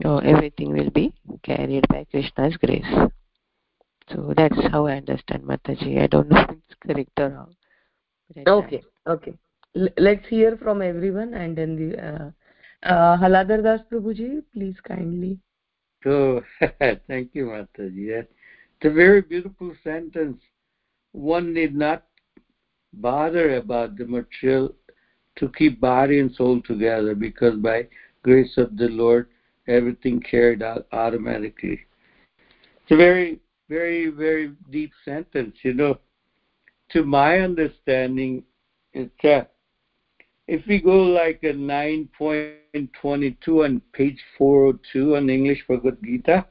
oh, everything will be carried by krishna's grace. So that's how i understand mataji. I don't know if it's correct or wrong. Okay okay. L let's hear from everyone and then the, uh, uh, haladar das prabhuji please kindly. So [LAUGHS] thank you mataji. It's a very beautiful sentence. One need not bother about the material to keep body and soul together because by grace of the lord everything carried out automatically it's a very very very deep sentence you know to my understanding it's a if we go like a 9.22 on page 402 on English Bhagavad Gita,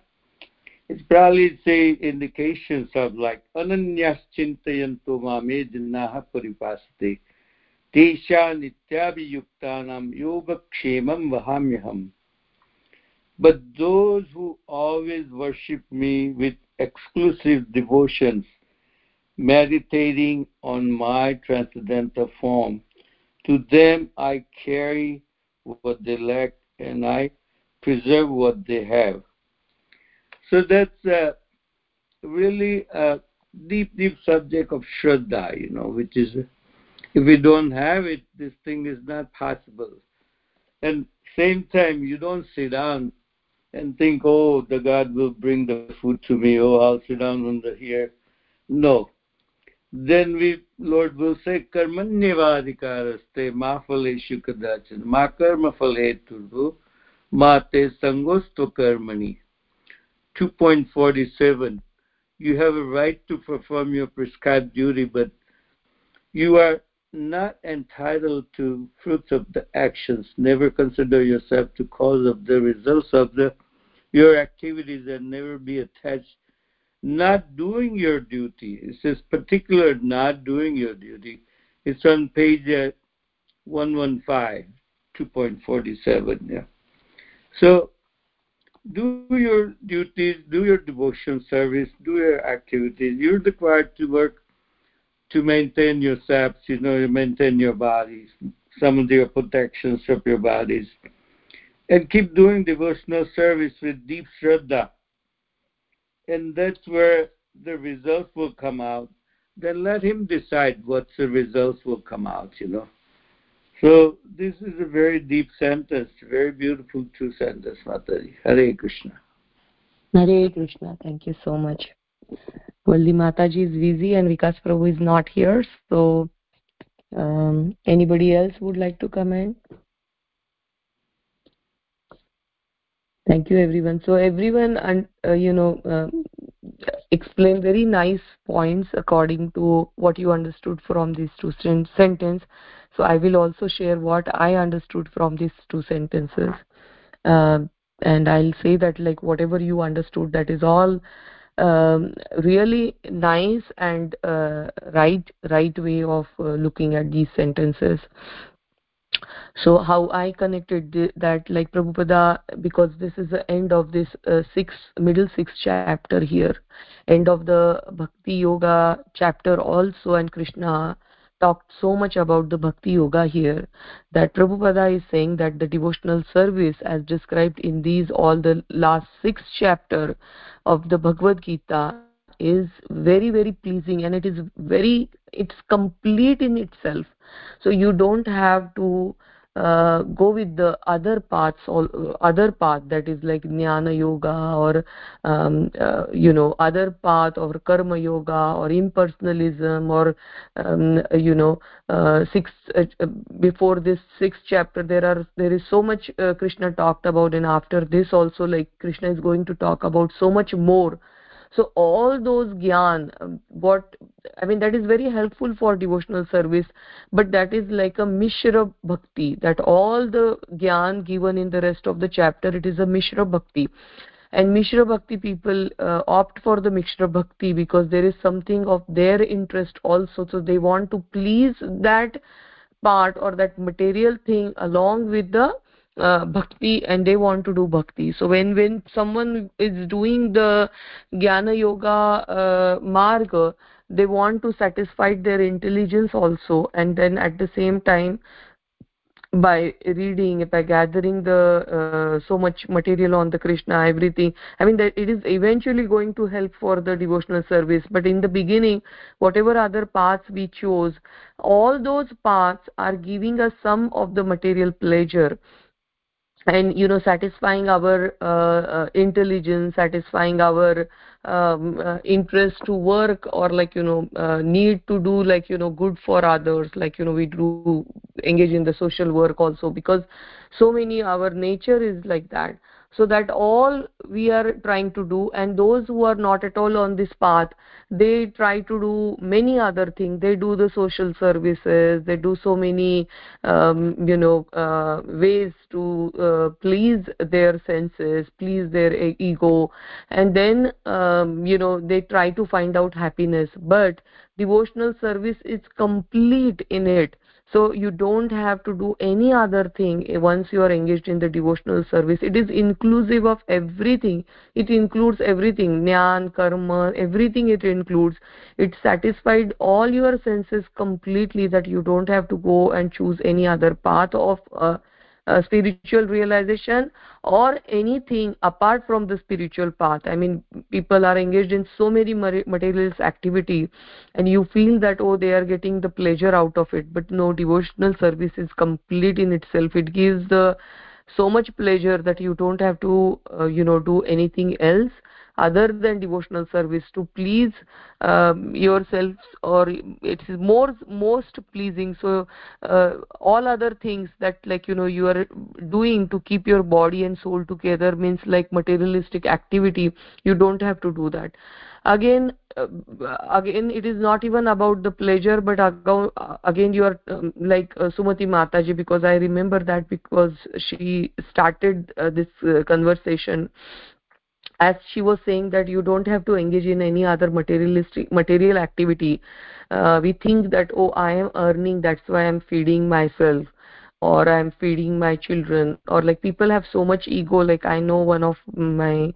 it's probably say indications of like ananyas chintayanto mame jinaha paripasate tesha nityabhiyuktanam yoga kshemam vahamyaham. But those who always worship me with exclusive devotions, meditating on my transcendental form, to them I carry what they lack and I preserve what they have. So that's uh, really a deep, deep subject of Shraddha, you know, which is if we don't have it, this thing is not possible. And same time, you don't sit down and think, oh, the God will bring the food to me, oh, I'll sit down on the here. No, then we Lord will say karmanyavadikaraste ma phaleshu kadachan ma karma phaleturvu ma te sangosto karmani. 2.47 you have a right to perform your prescribed duty but you are not entitled to fruits of the actions never consider yourself to cause of the results of the your activities and never be attached not doing your duty. It says particular not doing your duty. It's on page uh, 115, 2.47. Yeah. So do your duties, do your devotion service, do your activities. You're required to work to maintain your saps, you know, you maintain your bodies, some of your protections of your bodies. And keep doing devotional service with deep shraddha and that's where the results will come out, then let him decide what the results will come out, you know. So this is a very deep sentence, very beautiful two sentence, Mataji. Hare Krishna. Hare Krishna. Thank you so much. Well, the Mataji is busy and Vikas Prabhu is not here, so um, anybody else would like to comment? thank you everyone. So everyone and uh, you know uh, explain very nice points according to what you understood from these two sen- sentence so i will also share what i understood from these two sentences. Uh, and i'll say that like whatever you understood that is all um, really nice and uh, right right way of uh, looking at these sentences. So how i connected th- that like prabhupada because this is the end of this uh, sixth middle sixth chapter here end of the bhakti yoga chapter also and krishna talked so much about the bhakti yoga here that prabhupada is saying that the devotional service as described in these all the last six chapter of the bhagavad gita is very very pleasing and it is very it's complete in itself. So you don't have to uh, go with the other paths or other path that is like jnana yoga or um, uh, you know other path or karma yoga or impersonalism or um, you know uh, six uh, before this sixth chapter there are there is so much uh, krishna talked about and after this also like krishna is going to talk about so much more so all those gyan um, what i mean that is very helpful for devotional service but that is like a mishra bhakti that all the gyan given in the rest of the chapter it is a mishra bhakti. And mishra bhakti people uh, opt for the mishra bhakti because there is something of their interest also. So they want to please that part or that material thing along with the uh, bhakti and they want to do bhakti. So when when someone is doing the jnana yoga uh, marga they want to satisfy their intelligence also. And then at the same time by reading by gathering the uh, so much material on the krishna everything i mean that it is eventually going to help for the devotional service. But in the beginning whatever other paths we chose all those paths are giving us some of the material pleasure and you know satisfying our uh, uh, intelligence satisfying our um, uh, interest to work or like you know uh, need to do like you know good for others like you know we do engage in the social work also because so many our nature is like that so that all we are trying to do and those who are not at all on this path they try to do many other things. They do the social services they do so many um, you know uh, ways to uh, please their senses please their ego. And then um, you know they try to find out happiness. But devotional service is complete in it so you don't have to do any other thing once you are engaged in the devotional service. It is inclusive of everything. It includes everything. Jnana karma everything it includes. It satisfied all your senses completely that you don't have to go and choose any other path of uh, uh, spiritual realization or anything apart from the spiritual path. I mean people are engaged in so many materialist activity and you feel that oh they are getting the pleasure out of it but no devotional service is complete in itself. It gives the so much pleasure that you don't have to uh, you know do anything else other than devotional service to please um, yourself or it is more most pleasing. So uh, all other things that like you know you are doing to keep your body and soul together means like materialistic activity you don't have to do that. Again uh, again it is not even about the pleasure but again you are um, like uh, sumati mataji because i remember that because she started uh, this uh, conversation as she was saying that you don't have to engage in any other materialistic material activity. Uh, we think that oh i am earning that's why i'm feeding myself or i'm feeding my children. Or like people have so much ego like i know one of my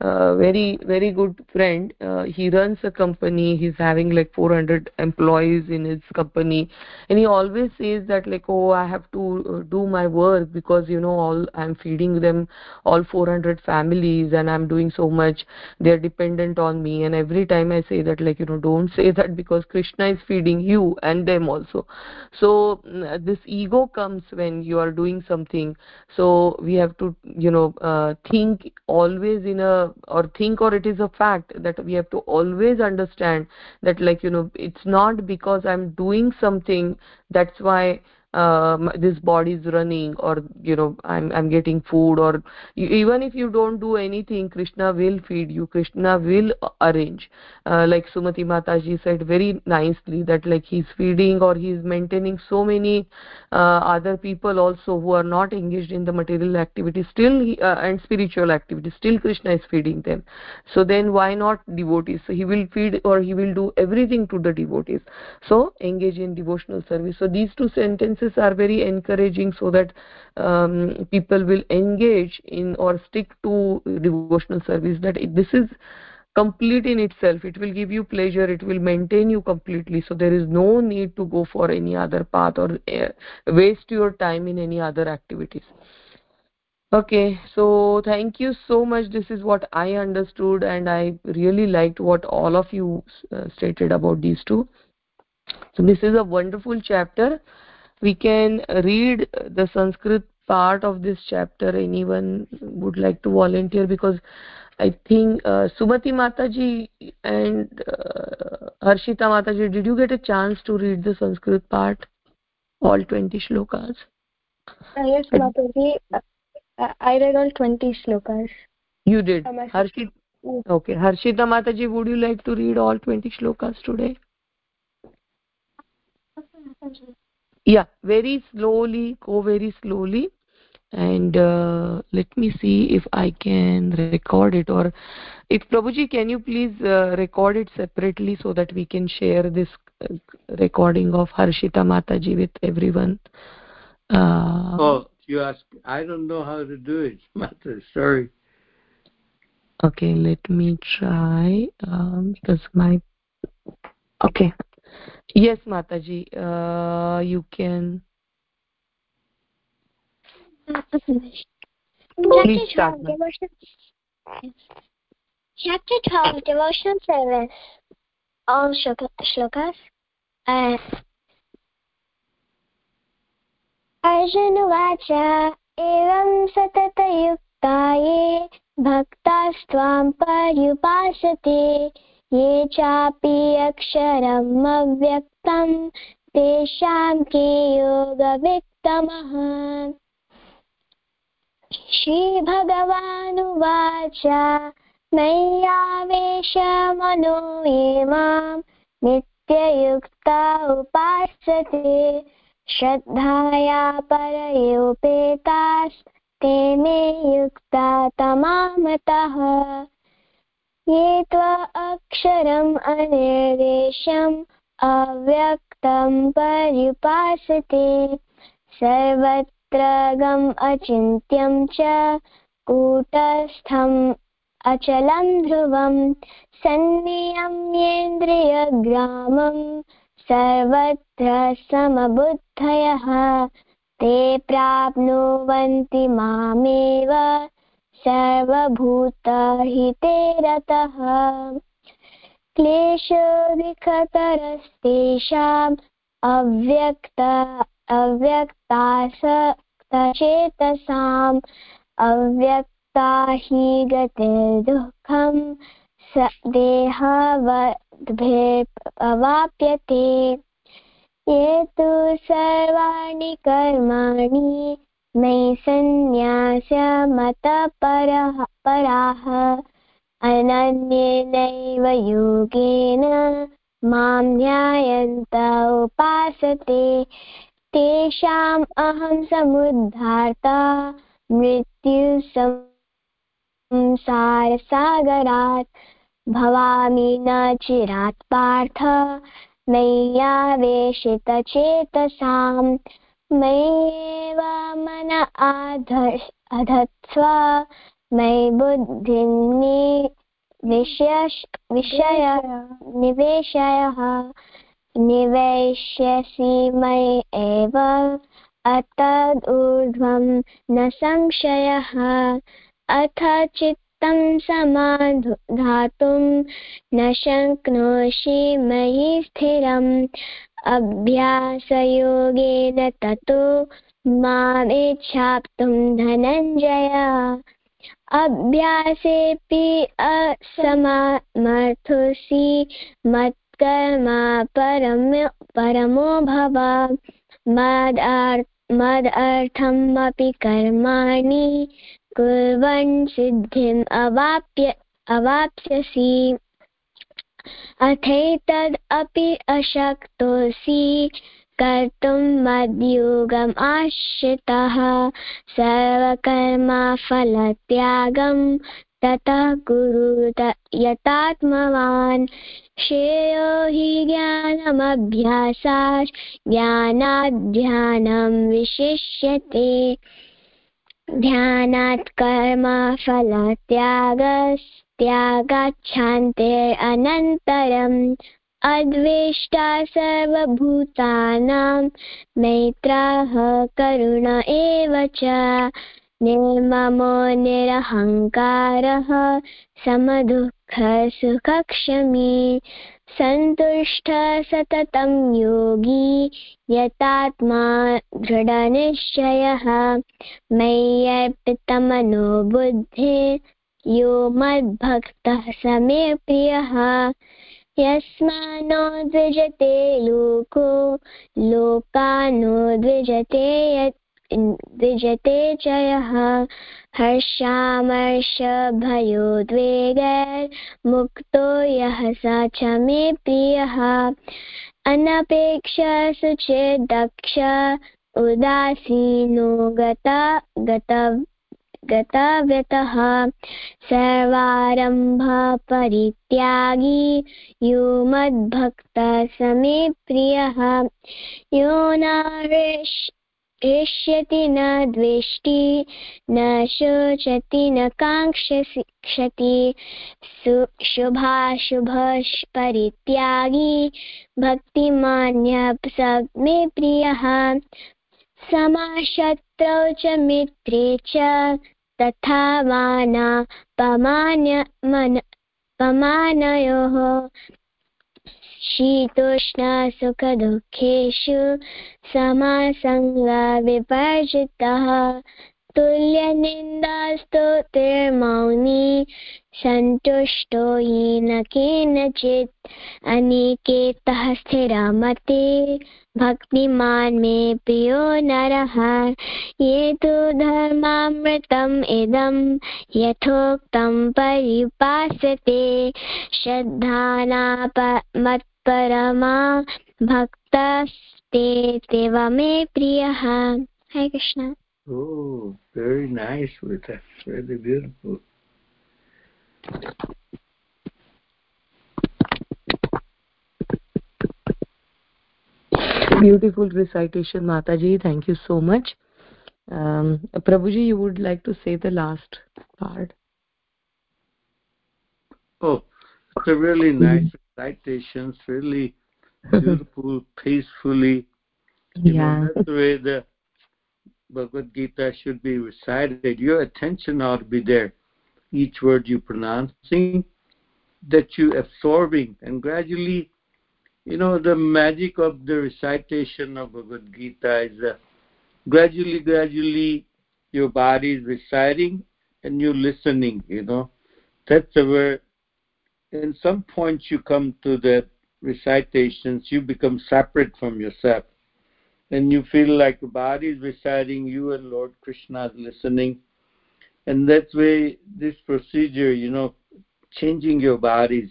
very very good friend. Uh, he runs a company. He's having like 400 employees in his company. And he always says that like oh i have to uh, do my work because you know all i'm feeding them all 400 families and i'm doing so much. They're dependent on me. And every time i say that like you know don't say that because krishna is feeding you and them also. So mm, this ego comes when you are doing something. So we have to you know uh, think always in a or think or it is a fact that we have to always understand that like you know it's not because i'm doing something that's why um, this body is running or you know i'm i'm getting food or even if you don't do anything krishna will feed you krishna will arrange. Uh, like sumati mataji said very nicely that like he's feeding or he's maintaining so many uh, other people also who are not engaged in the material activity still uh, and spiritual activity still krishna is feeding them. So then why not devotees? So he will feed or he will do everything to the devotees. So engage in devotional service. So these two sentences are very encouraging so that um, people will engage in or stick to devotional service. That this is complete in itself. It will give you pleasure. It will maintain you completely. So there is no need to go for any other path or uh, waste your time in any other activities. Okay so thank you so much. This is what i understood and i really liked what all of you uh, stated about these two. So this is a wonderful chapter. We can read the sanskrit part of this chapter. Anyone would like to volunteer? Because i think uh, sumati mataji and uh, harshita mataji did you get a chance to read the sanskrit part? All 20 shlokas. Uh, yes mataji. Uh, i read all 20 shlokas. You did? Harshita okay. Harshita mataji would you like to read all 20 shlokas today? Yeah very slowly go very slowly and uh, let me see if i can record it or if prabhuji can you please uh, record it separately so that we can share this uh, recording of harshita mataji with everyone? Uh, oh you ask i don't know how to do it [LAUGHS] mata sorry. Okay let me try um, because my okay. Yes mataji uh, you can Chapter 12, Devotional Service. All shlokas. Uh, अर्जुनुवाच एवं सततयुक्ता ये भक्तास्त्वां पर्युपासते ये चापि अक्षरम् अव्यक्तं तेषां के योगवित्तमः श्रीभगवानुवाच मय्यावेश मनो ये माँ नित्ययुक्ता उपासते। श्रद्धाया परयोपेतास्ते मे युक्ता तमामतः। ये त्वक्षरम् अनिर्देशम् अव्यक्तं पर्युपासते सर्वत्र गम् अचिन्त्यं च कूटस्थम् अचलं ध्रुवं सन्नियम्येन्द्रियग्रामं सर्वत्र समबुद्धयः ते प्राप्नुवन्ति मामेव सर्वभूतहिते रतः। क्लेशोऽधिकतरस्तेषाम् अव्यक्त अव्यक्तासक्तचेतसाम् अव्यक्ता हि गतिर्दुःखम् स देहवद्भिरवाप्यते ये तु सर्वाणि कर्माणि मयि सन्न्यासमतपरः पराः। अनन्येनैव योगेन माँ उपासते तेषाम् अहं समुद्धार्ता मृत्युसंसारसागरात् भवामि न चिरात् पार्थ, मय्यावेशितचेतसाम्। मय्येव मन अधत्स्व, मयि बुद्धिं विषय, निवेशयः। निवेश्यसि मयि एव अतदूर्ध्वं न संशयः। अथ चित्तं समाधातुं न शक्नोषि मयि स्थिरम्। अभ्यासयोगेन ततो मामेच्छाप्तुं धनञ्जय। अभ्यासेऽपि असमर्थोऽसि मत्कर्मा परम्य परमो भव। मदर्थमपि कर्माणि कुर्वन् सिद्धिम् अवाप्य, अवाप्स्यसि। अथैतद् अपि अशक्तोऽसि। कर्तुं मद्योगम् आश्रितः। सर्वकर्मफलत्यागं ततः कुरु यतात्मवान् श्रेयो हि ज्ञानमभ्यासात् ज्ञानाध्यानं विशिष्यते। ध्यानात् कर्मफलत्यागस्त्यागाच्छान्तिरनन्तरम् अद्वेष्टा सर्वभूतानां, मैत्रः करुण एव च। निर्ममो निरहङ्कारः समदुःखसुखक्षमी, सन्तुष्ट सततं योगी, यतात्मा दृढनिश्चयः मय्यर्पितमनो बुद्धि यो मद्भक्तः स मे प्रियः। यस्मानो द्विजते लोको, लोकानो द्विजते द्विजते च यः। हर्षामर्षभयोद्वेगैर्मुक्तो यः स च मे प्रियः। अनपेक्ष सुचिर्दक्ष उदासीनो गता गतव, गतव्यतः। सर्वारम्भ परित्यागी यो मद्भक्तः स मे प्रियः। यो न हृष्यति न द्वेष्टि, न शोचति, न काङ्क्षति शुभाशुभपरित्यागी, भक्तिमान्यः स मे प्रियः। समाशत्रौ च मित्रे च, तथा मानापमानयोः शीतोष्णसुखदुःखेषु समासङ्गविवर्जितः तुल्यनिन्दास्तोते मौनी सन्तुष्टो येन केनचित् अनिकेतः स्थिरमते। भक्तिमान् मे प्रियो नरः। ये तु धर्मामृतम् इदं यथोक्तं परिपास्यते। श्रद्धाना परमा भक्तस्ते मे प्रियः। हरे Krishna. Oh recitation Mata ji thank you so much Prabhu ji you would like to say the last part oh really nice recitation. really [LAUGHS] beautiful, peacefully. You yeah. know, that's the way the Bhagavad Gita should be recited. Your attention ought to be there. Each word you pronouncing, that you absorbing, and gradually, you know, the magic of the recitation of Bhagavad Gita is uh, gradually, gradually, your body is reciting and you're listening. You know, that's where. In some points, you come to the recitations, you become separate from yourself and you feel like the body is reciting, you and Lord Krishna is listening. And that's way this procedure, you know, changing your bodies,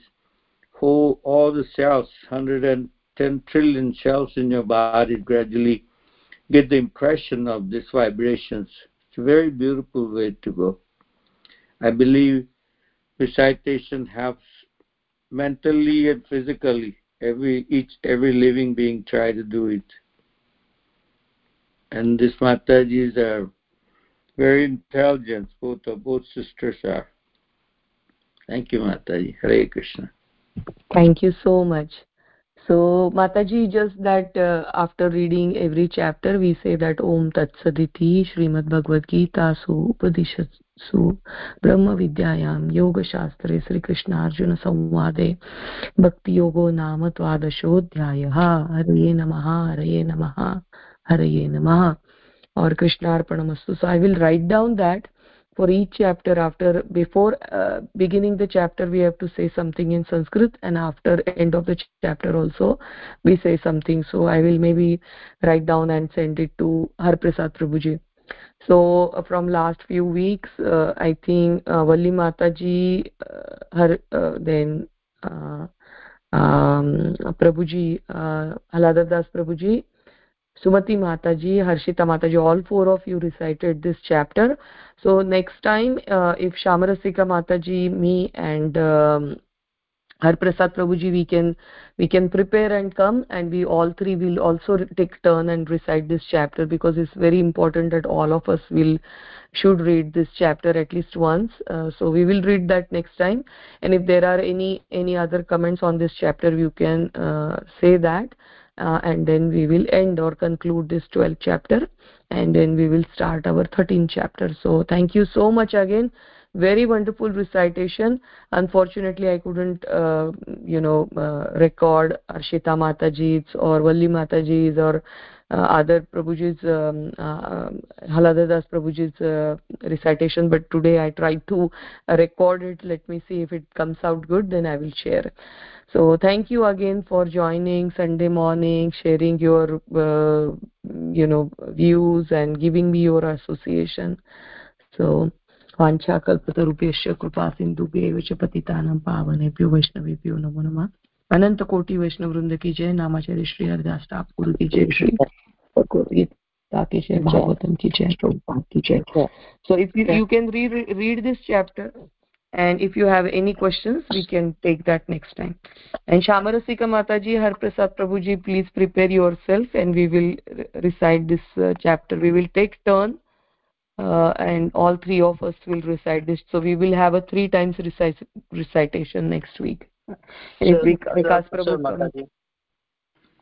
whole all the cells, 110 trillion cells in your body gradually get the impression of these vibrations. It's a very beautiful way to go. I believe recitation helps mentally and physically. Every each every living being try to do it and this Matajis are very intelligent. Both of both sisters are. Thank you, Mataji. Hare Krishna. Thank you so much. So, Mataji, just that uh, after reading every chapter, we say that Om Tat Saditi Srimad Bhagavad Gita Su Upadishatsu Brahma Vidyayam Yoga Shastre Sri Krishna Arjuna Samvade Bhakti Yogo Nama Tvadashodhyayaha Hare Namaha Hare Namaha Hare Namaha or Krishna Arpanamastu. So I will write down that for each chapter after before uh, beginning the chapter we have to say something in sanskrit and after end of the chapter also we say something. So i will maybe write down and send it to har prasad prabhuji so uh, from last few weeks uh, i think uh, valli mata ji uh, her uh, then uh, um, prabhuji uh, das prabhuji Sumati Mataji, Harshita Mataji, all four of you recited this chapter. So next time, uh, if Shamarasika Mataji, me and um, Har Prasad Prabhuji, we can we can prepare and come, and we all three will also take turn and recite this chapter because it's very important that all of us will should read this chapter at least once. Uh, so we will read that next time. And if there are any any other comments on this chapter, you can uh, say that uh, and then we will end or conclude this 12th chapter and then we will start our 13th chapter so thank you so much again very wonderful recitation. Unfortunately i couldn't uh, you know uh, record harshita mataji's or valli mataji's or uh, other prabhuji's um, uh, haladadas prabhuji's uh, recitation but today i tried to record it. Let me see if it comes out good then i will share. So thank you again for joining sunday morning sharing your uh, you know views and giving me your association. So वाञ्छाकल्पतरूपेश्च कृपा सिन्धुभ्यैव च पतितानां पावनेभ्यो वैष्णवेभ्यो नमो नमः। अनन्तकोटि वैष्णववृन्द की जय। नामाचार्य श्री हरिदास की जय। श्री भागवतम की जय। की जय। So if you you can read read this chapter and if you have any question we can take that next time and Shyamrasika Mata ji Har Prasad Prabhu ji please prepare your self and we will recite this chapter we will take turn uh, and all three of us will recite this. So we will have a three times recite, recitation next week. If Vikas Prabhu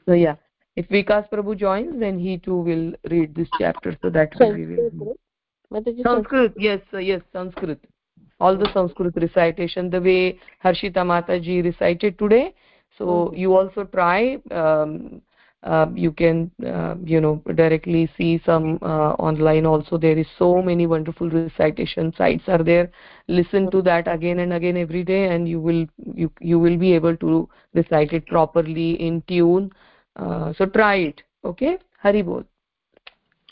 so yeah. If Vikas Prabhu joins then he too will read this chapter. So that way we will Sanskrit. Yes yes Sanskrit. All the sanskrit recitation the way harshita mataji recited today. So mm -hmm. you also try um, uh, you can uh, you know directly see some uh, online also. There is so many wonderful recitation sites are there. Listen to that again and again every day and you will you you will be able to recite it properly in tune. Uh, so try it okay? Hari bol.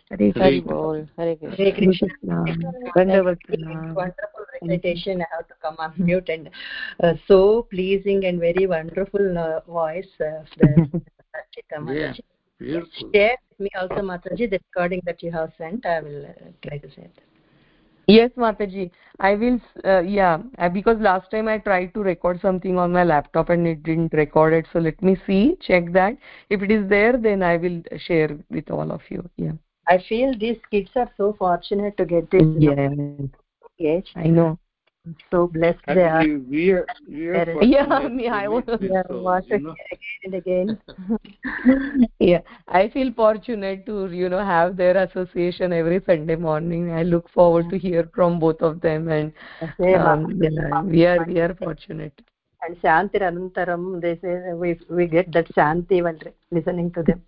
Hare Hare Bol, Hare Krishna. Hare Krishna. Wonderful recitation. I have to come on mute and uh, so pleasing and very wonderful uh, voice of the Chita Yeah, Mataji. Share with me also, Mataji, the recording that you have sent. I will uh, try to say it. Yes, Mataji. I will, uh, yeah, because last time I tried to record something on my laptop and it didn't record it. So let me see, check that. If it is there, then I will share with all of you. Yeah. I feel these kids are so fortunate to get this Yeah, age. I know. So blessed they are. We are, we are. [LAUGHS] Yeah, me, I was- [LAUGHS] Yeah, so, watch you know. again [LAUGHS] and again. yeah, I feel fortunate to, you know, have their association every Sunday morning. I look forward to hear from both of them and um, yeah, we are, we are fortunate. and Shantir Anantaram, they say we, we get that Shanti when re- listening to them.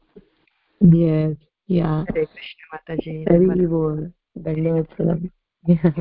Yes, yeah. Hare Krishna Mataji. Very good. Yeah.